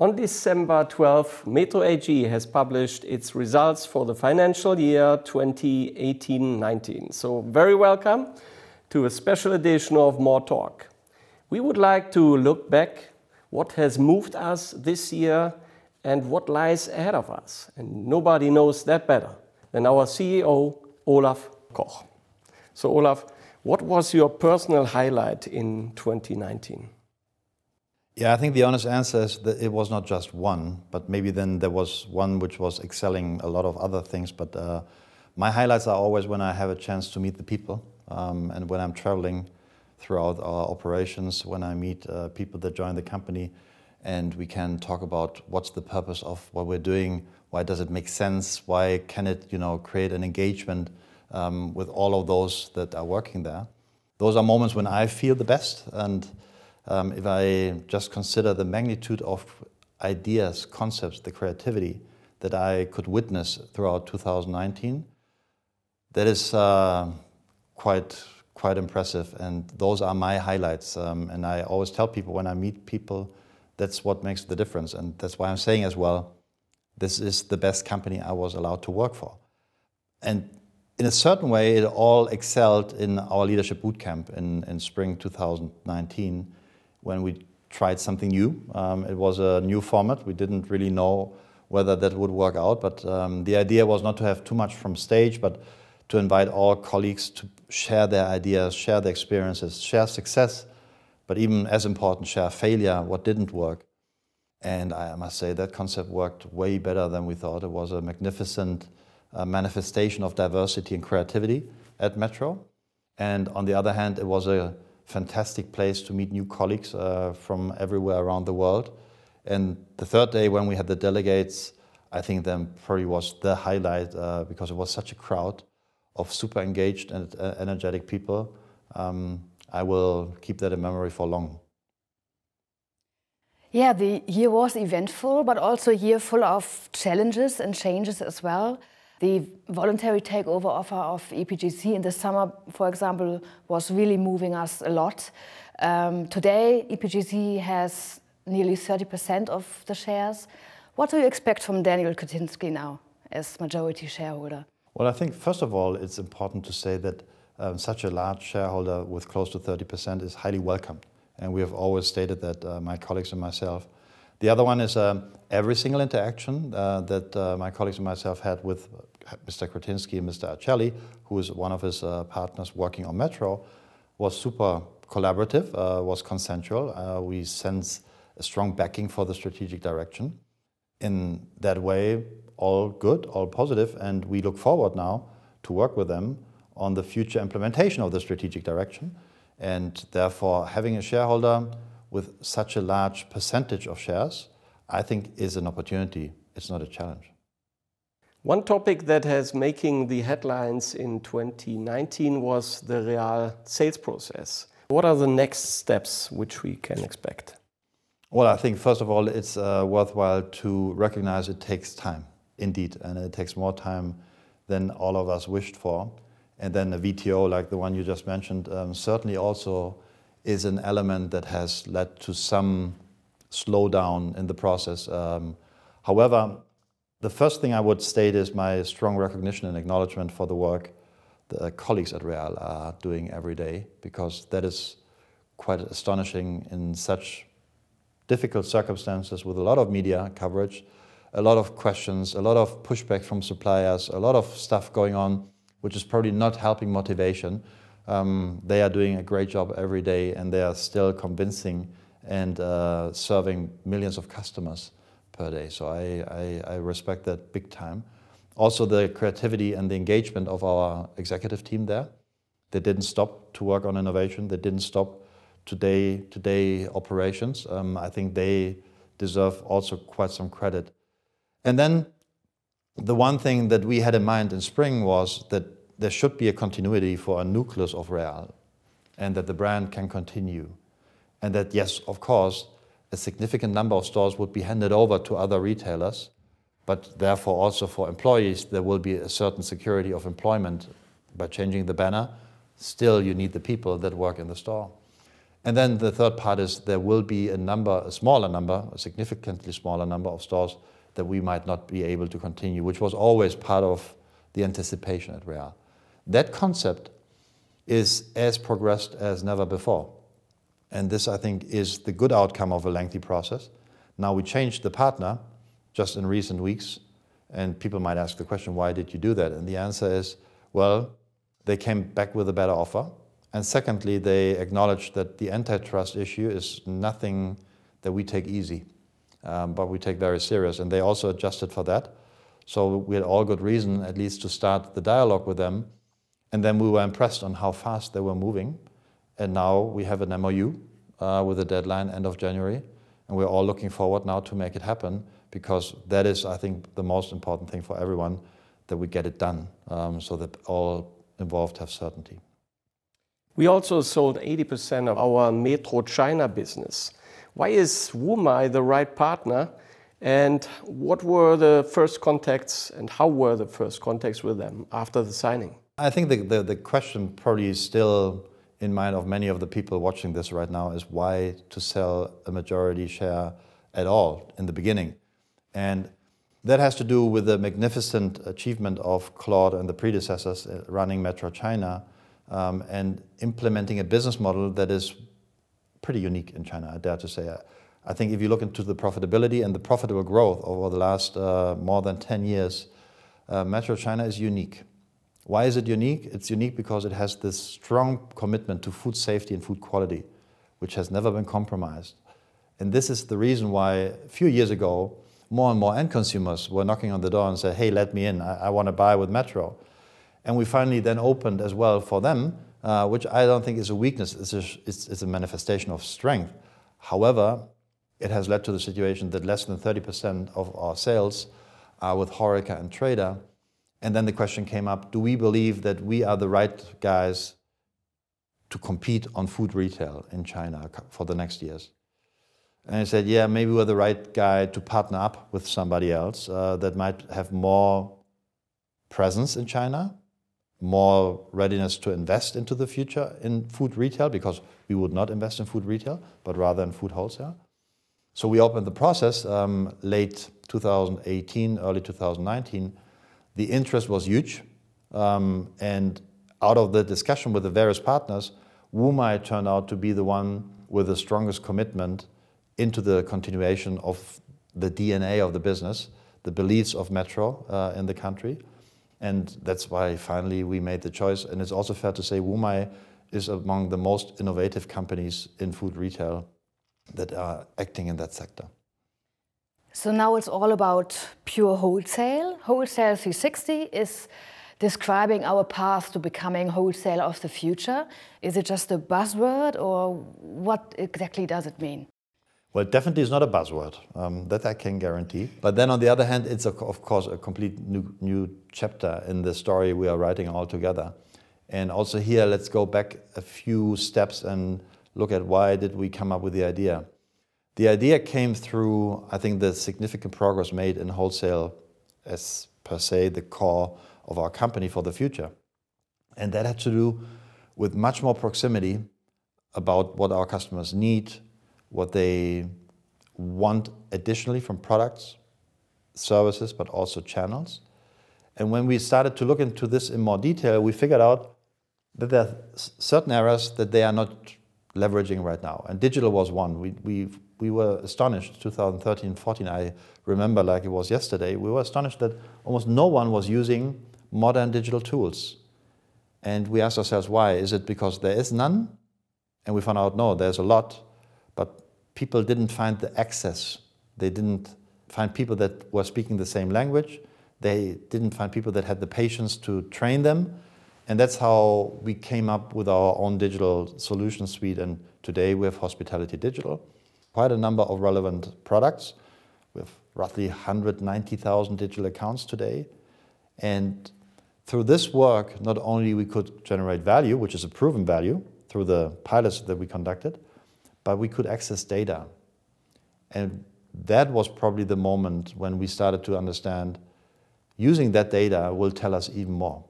On December 12, Metro AG has published its results for the financial year 2018-19. So very welcome to a special edition of More Talk. We would like to look back what has moved us this year and what lies ahead of us. And nobody knows that better than our CEO, Olaf Koch. So Olaf, what was your personal highlight in 2019? Yeah, I think the honest answer is that it was not just one, but maybe then there was one which was excelling a lot of other things. But uh, my highlights are always when I have a chance to meet the people um, and when I'm traveling throughout our operations, when I meet uh, people that join the company and we can talk about what's the purpose of what we're doing, why does it make sense, why can it you know, create an engagement um, with all of those that are working there. Those are moments when I feel the best and um, if I just consider the magnitude of ideas, concepts, the creativity that I could witness throughout 2019, that is uh, quite quite impressive. And those are my highlights. Um, and I always tell people when I meet people, that's what makes the difference. And that's why I'm saying as well, this is the best company I was allowed to work for. And in a certain way, it all excelled in our leadership bootcamp in, in spring 2019 when we tried something new. Um, it was a new format. We didn't really know whether that would work out, but um, the idea was not to have too much from stage, but to invite all colleagues to share their ideas, share their experiences, share success, but even as important, share failure, what didn't work. And I must say that concept worked way better than we thought. It was a magnificent uh, manifestation of diversity and creativity at Metro. And on the other hand, it was a fantastic place to meet new colleagues uh, from everywhere around the world. And the third day, when we had the delegates, I think then probably was the highlight uh, because it was such a crowd of super engaged and uh, energetic people. Um, I will keep that in memory for long. Yeah, the year was eventful, but also a year full of challenges and changes as well. The voluntary takeover offer of EPGC in the summer, for example, was really moving us a lot. Um, today, EPGC has nearly 30% of the shares. What do you expect from Daniel Křetínský now as majority shareholder? Well, I think, first of all, it's important to say that um, such a large shareholder with close to 30% is highly welcomed. And we have always stated that, uh, my colleagues and myself. The other one is um, every single interaction uh, that uh, my colleagues and myself had with Mr. Křetínský and Mr. Arcelli, who is one of his uh, partners working on Metro, was super collaborative, uh, was consensual. Uh, we sense a strong backing for the strategic direction. In that way, all good, all positive, and we look forward now to work with them on the future implementation of the strategic direction. And therefore, having a shareholder with such a large percentage of shares, I think is an opportunity. It's not a challenge. One topic that has making the headlines in 2019 was the Real sales process. What are the next steps which we can expect? Well, I think first of all, it's uh, worthwhile to recognize it takes time, indeed, and it takes more time than all of us wished for. And then a VTO like the one you just mentioned um, certainly also is an element that has led to some slowdown in the process. Um, however, the first thing I would state is my strong recognition and acknowledgement for the work the colleagues at Real are doing every day, because that is quite astonishing in such difficult circumstances with a lot of media coverage, a lot of questions, a lot of pushback from suppliers, a lot of stuff going on, which is probably not helping motivation. Um, they are doing a great job every day and they are still convincing and uh, serving millions of customers per day. So I, I, I respect that big time. Also, the creativity and the engagement of our executive team there. They didn't stop to work on innovation. They didn't stop today today operations. Um, I think they deserve also quite some credit. And then the one thing that we had in mind in spring was that there should be a continuity for a nucleus of Real and that the brand can continue. And that, yes, of course, a significant number of stores would be handed over to other retailers, but therefore also for employees, there will be a certain security of employment by changing the banner. Still, you need the people that work in the store. And then the third part is there will be a number, a smaller number, a significantly smaller number of stores that we might not be able to continue, which was always part of the anticipation at Real. That concept is as progressed as never before. And this, I think, is the good outcome of a lengthy process. Now we changed the partner just in recent weeks, and people might ask the question, why did you do that? And the answer is, well, they came back with a better offer. And secondly, they acknowledged that the antitrust issue is nothing that we take easy, um, but we take very serious. And they also adjusted for that. So we had all good reason, at least, to start the dialogue with them. And then we were impressed on how fast they were moving. And now we have an MOU uh, with a deadline end of January. And we're all looking forward now to make it happen because that is, I think, the most important thing for everyone that we get it done um, so that all involved have certainty. We also sold 80% of our Metro China business. Why is Wumai the right partner? And what were the first contacts and how were the first contacts with them after the signing? I think the, the, the question probably is still in mind of many of the people watching this right now is why to sell a majority share at all in the beginning. And that has to do with the magnificent achievement of Claude and the predecessors uh, running Metro China um, and implementing a business model that is pretty unique in China, I dare to say. I think if you look into the profitability and the profitable growth over the last uh, more than 10 years, uh, Metro China is unique. Why is it unique? It's unique because it has this strong commitment to food safety and food quality, which has never been compromised. And this is the reason why a few years ago, more and more end consumers were knocking on the door and said, hey, let me in, I, I want to buy with Metro. And we finally then opened as well for them, uh, which I don't think is a weakness, it's a, it's, it's a manifestation of strength. However, it has led to the situation that less than 30% of our sales are with Horeca and Trader, and then the question came up do we believe that we are the right guys to compete on food retail in China for the next years? And I said, yeah, maybe we're the right guy to partner up with somebody else uh, that might have more presence in China, more readiness to invest into the future in food retail, because we would not invest in food retail, but rather in food wholesale. So we opened the process um, late 2018, early 2019 the interest was huge. Um, and out of the discussion with the various partners, Wumai turned out to be the one with the strongest commitment into the continuation of the DNA of the business, the beliefs of Metro uh, in the country. And that's why finally we made the choice. And it's also fair to say Wumai is among the most innovative companies in food retail that are acting in that sector. So now it's all about pure wholesale. Wholesale 360 is describing our path to becoming wholesale of the future. Is it just a buzzword or what exactly does it mean? Well, it definitely is not a buzzword. Um, that I can guarantee. But then on the other hand, it's a, of course a complete new, new chapter in the story we are writing all together. And also here, let's go back a few steps and look at why did we come up with the idea. The idea came through, I think, the significant progress made in wholesale as per se the core of our company for the future. And that had to do with much more proximity about what our customers need, what they want additionally from products, services, but also channels. And when we started to look into this in more detail, we figured out that there are certain areas that they are not leveraging right now. And digital was one. We, we we were astonished 2013 14 i remember like it was yesterday we were astonished that almost no one was using modern digital tools. And we asked ourselves why? Is it because there is none? And we found out no there's a lot. But people didn't find the access. They didn't find people that were speaking the same language. They didn't find people that had the patience to train them. And that's how we came up with our own digital solution suite. And today we have hospitality digital quite a number of relevant products with roughly 190,000 digital accounts today. And through this work, not only we could generate value, which is a proven value through the pilots that we conducted, but we could access data. And that was probably the moment when we started to understand using that data will tell us even more.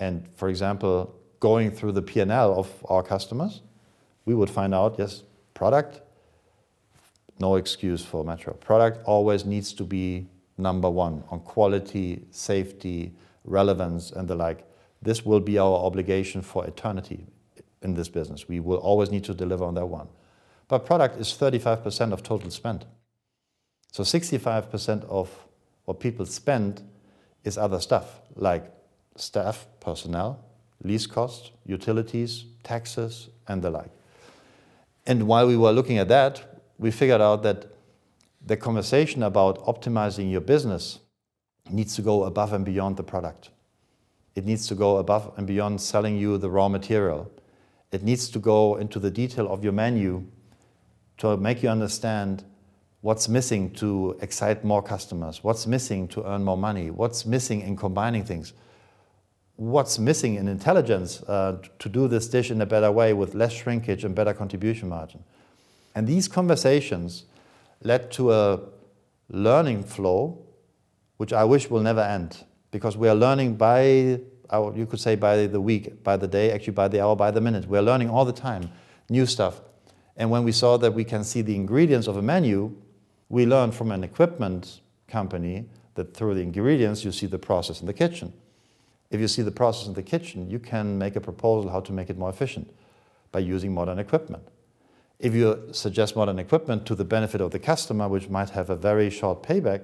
And for example, going through the P&L of our customers, we would find out yes, product, no excuse for Metro. Product always needs to be number one on quality, safety, relevance, and the like. This will be our obligation for eternity in this business. We will always need to deliver on that one. But product is 35% of total spend. So 65% of what people spend is other stuff like staff, personnel, lease costs, utilities, taxes, and the like. And while we were looking at that, we figured out that the conversation about optimizing your business needs to go above and beyond the product. It needs to go above and beyond selling you the raw material. It needs to go into the detail of your menu to make you understand what's missing to excite more customers, what's missing to earn more money, what's missing in combining things, what's missing in intelligence uh, to do this dish in a better way with less shrinkage and better contribution margin. And these conversations led to a learning flow, which I wish will never end, because we are learning by, you could say by the week, by the day, actually by the hour, by the minute. We are learning all the time new stuff. And when we saw that we can see the ingredients of a menu, we learned from an equipment company that through the ingredients you see the process in the kitchen. If you see the process in the kitchen, you can make a proposal how to make it more efficient by using modern equipment. If you suggest modern equipment to the benefit of the customer, which might have a very short payback,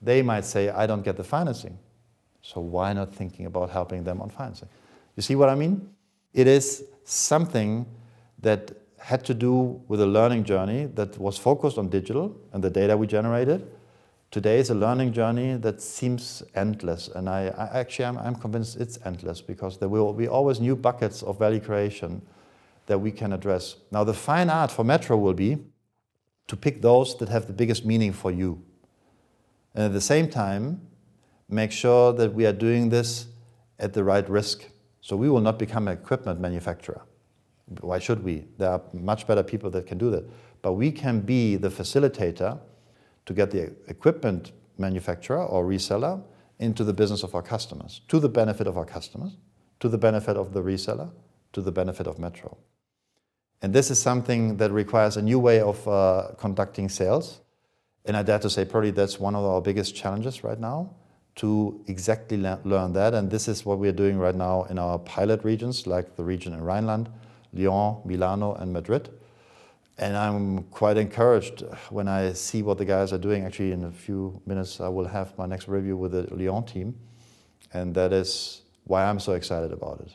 they might say, I don't get the financing. So why not thinking about helping them on financing? You see what I mean? It is something that had to do with a learning journey that was focused on digital and the data we generated. Today is a learning journey that seems endless, and I, I actually I'm, I'm convinced it's endless because there will be always new buckets of value creation that we can address. Now, the fine art for Metro will be to pick those that have the biggest meaning for you. And at the same time, make sure that we are doing this at the right risk. So we will not become an equipment manufacturer. Why should we? There are much better people that can do that. But we can be the facilitator to get the equipment manufacturer or reseller into the business of our customers, to the benefit of our customers, to the benefit of the reseller, to the benefit of Metro. And this is something that requires a new way of uh, conducting sales. And I dare to say, probably that's one of our biggest challenges right now to exactly le learn that. And this is what we're doing right now in our pilot regions, like the region in Rhineland, Lyon, Milano, and Madrid. And I'm quite encouraged when I see what the guys are doing. Actually, in a few minutes, I will have my next review with the Lyon team. And that is why I'm so excited about it.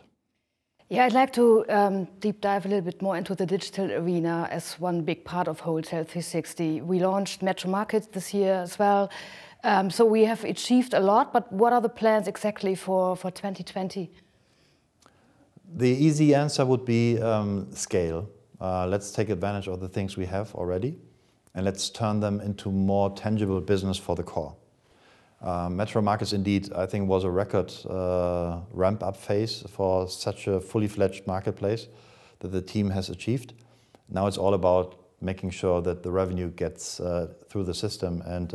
Yeah, I'd like to um, deep dive a little bit more into the digital arena as one big part of Wholesale 360. We launched Metro Markets this year as well. Um, so we have achieved a lot, but what are the plans exactly for, for 2020? The easy answer would be um, scale. Uh, let's take advantage of the things we have already and let's turn them into more tangible business for the core. Uh, Metro Markets indeed, I think, was a record uh, ramp-up phase for such a fully fledged marketplace that the team has achieved. Now it's all about making sure that the revenue gets uh, through the system, and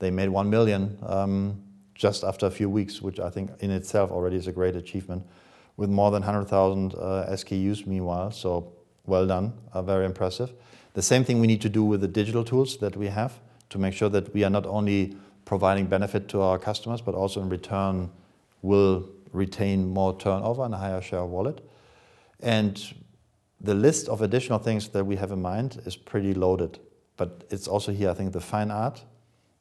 they made 1 million um, just after a few weeks, which I think in itself already is a great achievement, with more than 100,000 uh, SKUs meanwhile. So well done, very impressive. The same thing we need to do with the digital tools that we have to make sure that we are not only providing benefit to our customers, but also in return will retain more turnover and a higher share of wallet. And the list of additional things that we have in mind is pretty loaded. But it's also here, I think, the fine art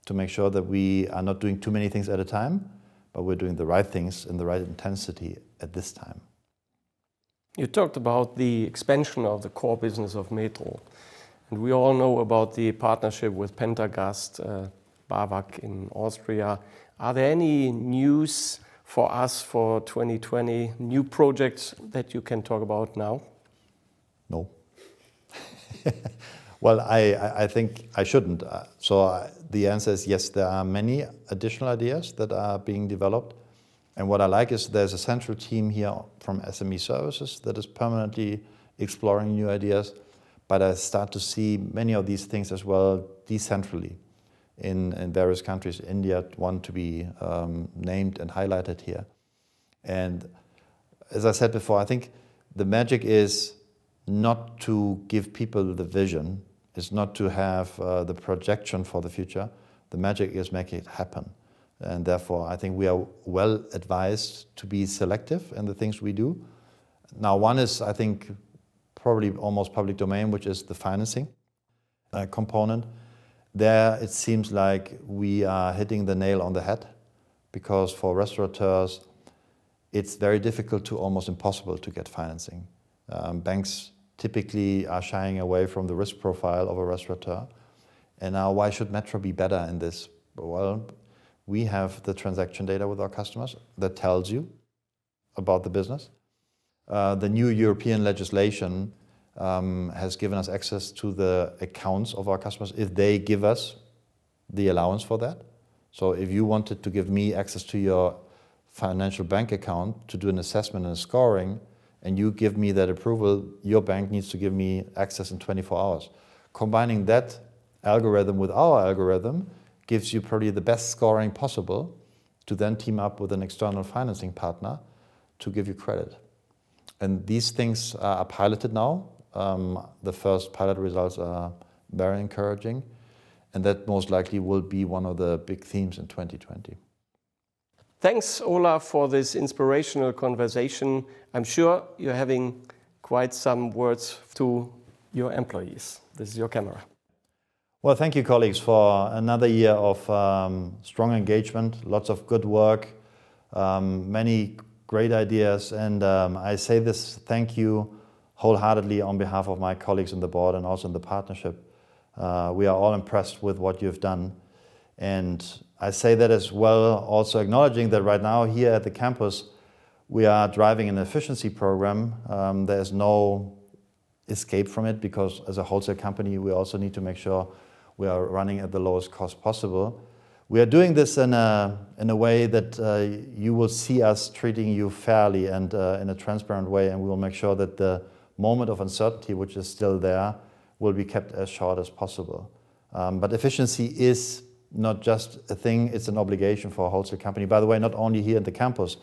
to make sure that we are not doing too many things at a time, but we're doing the right things in the right intensity at this time. You talked about the expansion of the core business of Metro. And we all know about the partnership with Pentagast, uh, BAWAG in Austria. Are there any news for us for 2020, new projects that you can talk about now? No. well, I, think I shouldn't. Uh, so uh, the answer is yes, there are many additional ideas that are being developed. And what I like is there's a central team here from SME services that is permanently exploring new ideas. But I start to see many of these things as well decentrally in, in various countries. India, one to be um, named and highlighted here. And as I said before, I think the magic is not to give people the vision, is not to have uh, the projection for the future. The magic is make it happen. And therefore, I think we are well advised to be selective in the things we do. Now, one is, I think, probably almost public domain, which is the financing uh, component. There, it seems like we are hitting the nail on the head because for restaurateurs, it's very difficult to almost impossible to get financing. Um, banks typically are shying away from the risk profile of a restaurateur. And now, why should Metro be better in this? Well, we have the transaction data with our customers that tells you about the business. Uh, the new European legislation Um, has given us access to the accounts of our customers if they give us the allowance for that. So if you wanted to give me access to your financial bank account to do an assessment and a scoring, and you give me that approval, your bank needs to give me access in 24 hours. Combining that algorithm with our algorithm gives you probably the best scoring possible to then team up with an external financing partner to give you credit. And these things are piloted now. Um, the first pilot results are very encouraging, and that most likely will be one of the big themes in 2020. Thanks, Ola, for this inspirational conversation. I'm sure you're having quite some words to your employees. This is your camera. Well, thank you, colleagues, for another year of um, strong engagement, lots of good work, um, many great ideas. And um, I say this thank you wholeheartedly on behalf of my colleagues in the board and also in the partnership. Uh, we are all impressed with what you've done. And I say that as well, also acknowledging that right now here at the campus, we are driving an efficiency program. Um, there's no escape from it because as a wholesale company, we also need to make sure we are running at the lowest cost possible. We are doing this in a, in a way that uh, you will see us treating you fairly and uh, in a transparent way, and we will make sure that the moment of uncertainty, which is still there, will be kept as short as possible. Um, but efficiency is not just a thing, it's an obligation for a wholesale company. By the way, not only here at the campus,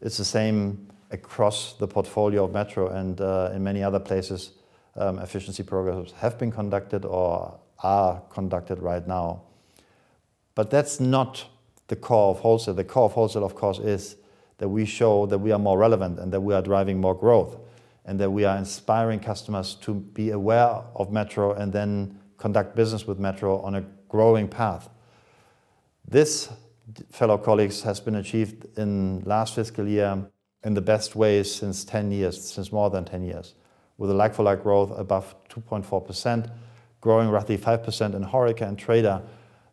it's the same across the portfolio of Metro and uh, in many other places. Um, efficiency programs have been conducted or are conducted right now. But that's not the core of wholesale. The core of wholesale, of course, is that we show that we are more relevant and that we are driving more growth and that we are inspiring customers to be aware of Metro and then conduct business with Metro on a growing path. This, fellow colleagues, has been achieved in last fiscal year in the best ways since 10 years, since more than 10 years, with a like-for-like growth above 2.4%, growing roughly 5% in HoReCa and Trader.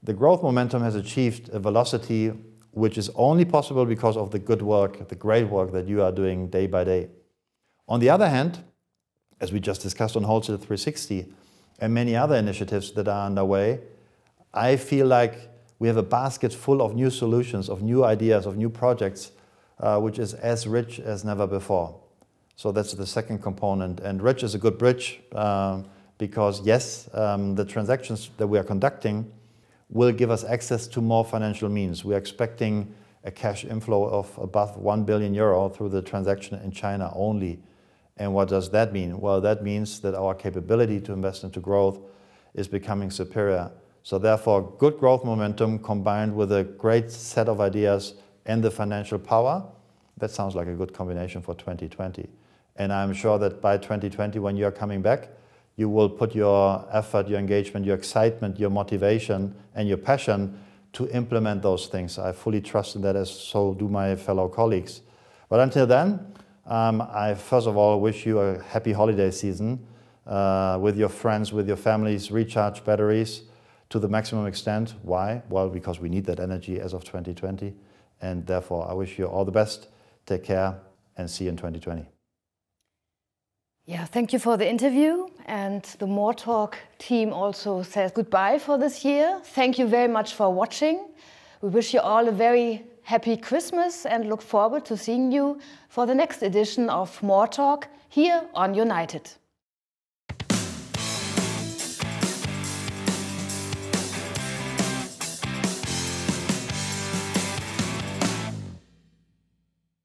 The growth momentum has achieved a velocity which is only possible because of the good work, the great work that you are doing day by day. On the other hand, as we just discussed on Wholesale 360 and many other initiatives that are underway, I feel like we have a basket full of new solutions, of new ideas, of new projects, uh, which is as rich as never before. So that's the second component. And rich is a good bridge. Um, because yes, um, the transactions that we are conducting will give us access to more financial means. We are expecting a cash inflow of above 1 billion euro through the transaction in China only. And what does that mean? Well, that means that our capability to invest into growth is becoming superior. So therefore, good growth momentum combined with a great set of ideas and the financial power, that sounds like a good combination for 2020. And I'm sure that by 2020, when you're coming back, you will put your effort, your engagement, your excitement, your motivation, and your passion to implement those things. I fully trust in that, as so do my fellow colleagues. But until then, um, I first of all wish you a happy holiday season uh, with your friends, with your families. Recharge batteries to the maximum extent. Why? Well, because we need that energy as of 2020. And therefore, I wish you all the best. Take care and see you in 2020. Yeah, thank you for the interview. And the More Talk team also says goodbye for this year. Thank you very much for watching. We wish you all a very happy Christmas and look forward to seeing you for the next edition of More Talk here on United.